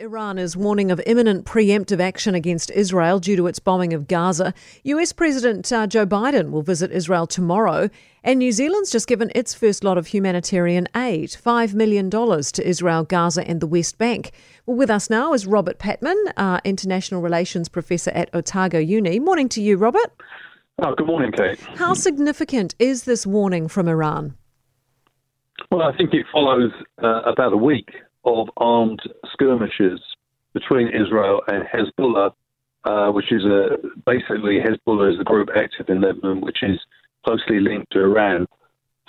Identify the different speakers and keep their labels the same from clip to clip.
Speaker 1: Iran is warning of imminent preemptive action against Israel due to its bombing of Gaza. US President uh, Joe Biden will visit Israel tomorrow, and New Zealand's just given its first lot of humanitarian aid $5 million to Israel, Gaza, and the West Bank. Well, with us now is Robert Patman, uh, International Relations Professor at Otago Uni. Morning to you, Robert.
Speaker 2: Oh, good morning, Kate.
Speaker 1: How significant is this warning from Iran?
Speaker 2: Well, I think it follows uh, about a week of armed skirmishes between Israel and Hezbollah, uh, which is a basically Hezbollah is a group active in Lebanon, which is closely linked to Iran.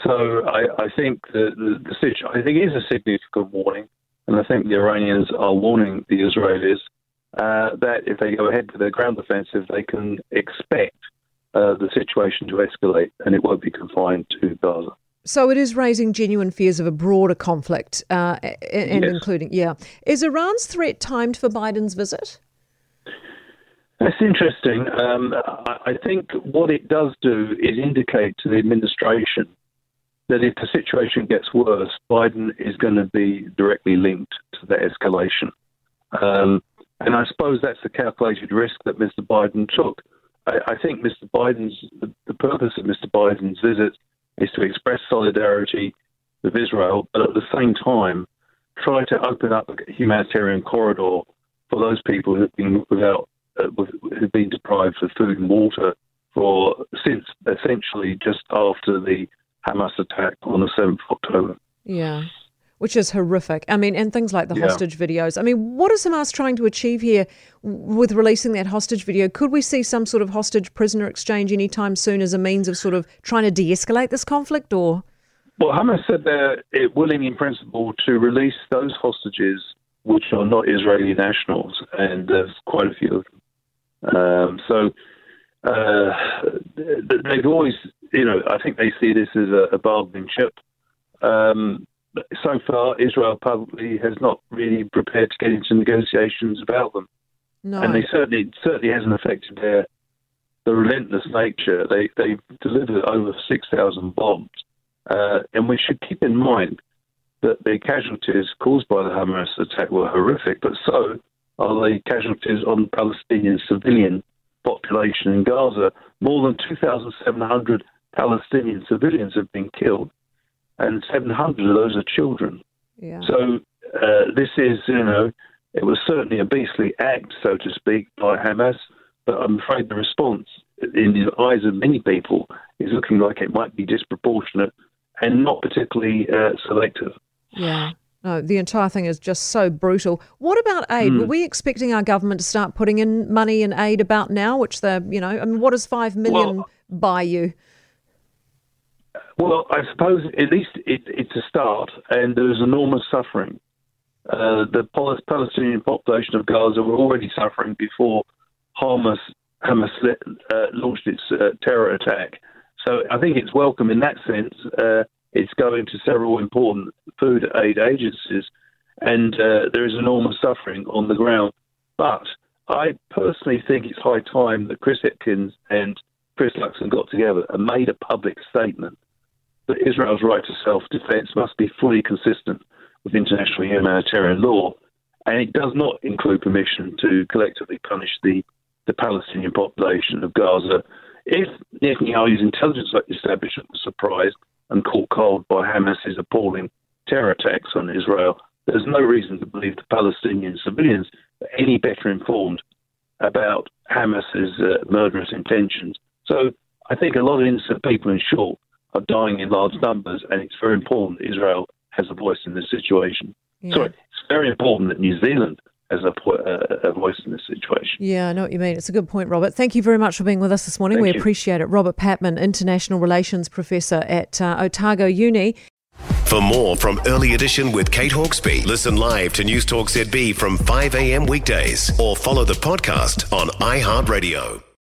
Speaker 2: So I, I think the, the, the I think, is a significant warning, and I think the Iranians are warning the Israelis uh, that if they go ahead with their ground offensive, they can expect uh, the situation to escalate, and it won't be confined to Gaza.
Speaker 1: So it is raising genuine fears of a broader conflict, uh, and
Speaker 2: yes.
Speaker 1: including, yeah. Is Iran's threat timed for Biden's visit?
Speaker 2: That's interesting. Um, I think what it does do is indicate to the administration that if the situation gets worse, Biden is going to be directly linked to the escalation. Um, and I suppose that's the calculated risk that Mr. Biden took. I, I think Mr. Biden's the, the purpose of Mr. Biden's visit is to express solidarity with Israel, but at the same time, try to open up a humanitarian corridor for those people who've been without, uh, who've been deprived of food and water for since essentially just after the Hamas attack on the 7th of October.
Speaker 1: Yeah which is horrific. I mean, and things like the yeah. hostage videos. I mean, what is Hamas trying to achieve here with releasing that hostage video? Could we see some sort of hostage prisoner exchange anytime soon as a means of sort of trying to de escalate this conflict or?
Speaker 2: Well, Hamas said they're willing in principle to release those hostages which are not Israeli nationals, and there's quite a few of them. Um, so uh, they've always, you know, I think they see this as a, a bargaining chip. Um, so far, Israel publicly has not really prepared to get into negotiations about them.
Speaker 1: No.
Speaker 2: And they certainly certainly hasn't affected their the relentless nature. They they delivered over six thousand bombs, uh, and we should keep in mind that the casualties caused by the Hamas attack were horrific, but so are the casualties on the Palestinian civilian population in Gaza. More than 2,700 Palestinian civilians have been killed and 700 of those are children.
Speaker 1: Yeah.
Speaker 2: So uh, this is, you know, it was certainly a beastly act, so to speak, by Hamas, but I'm afraid the response in the eyes of many people is looking like it might be disproportionate and not particularly uh, selective.
Speaker 1: Yeah. No, the entire thing is just so brutal. What about aid? Mm. Were we expecting our government to start putting in money and aid about now, which they're, you know, I mean, what does five million well, buy you?
Speaker 2: Well, I suppose at least it, it's a start, and there's enormous suffering. Uh, the Palestinian population of Gaza were already suffering before Hamas, Hamas uh, launched its uh, terror attack. So I think it's welcome in that sense. Uh, it's going to several important food aid agencies, and uh, there is enormous suffering on the ground. But I personally think it's high time that Chris Hipkins and Chris Luxon got together and made a public statement that Israel's right to self defense must be fully consistent with international humanitarian law, and it does not include permission to collectively punish the, the Palestinian population of Gaza. If Netanyahu's intelligence establishment was surprised and caught cold by Hamas's appalling terror attacks on Israel, there's no reason to believe the Palestinian civilians are any better informed about Hamas's uh, murderous intentions. So I think a lot of innocent people, in short, are dying in large numbers, and it's very important that Israel has a voice in this situation. Yeah. Sorry, it's very important that New Zealand has a, a, a, voice in this situation.
Speaker 1: Yeah, I know what you mean. It's a good point, Robert. Thank you very much for being with us this morning.
Speaker 2: Thank
Speaker 1: we
Speaker 2: you.
Speaker 1: appreciate it. Robert Patman, International Relations Professor at uh, Otago Uni.
Speaker 3: For more from Early Edition with Kate Hawkesby, listen live to News Talk ZB from 5 a.m. weekdays or follow the podcast on iHeartRadio.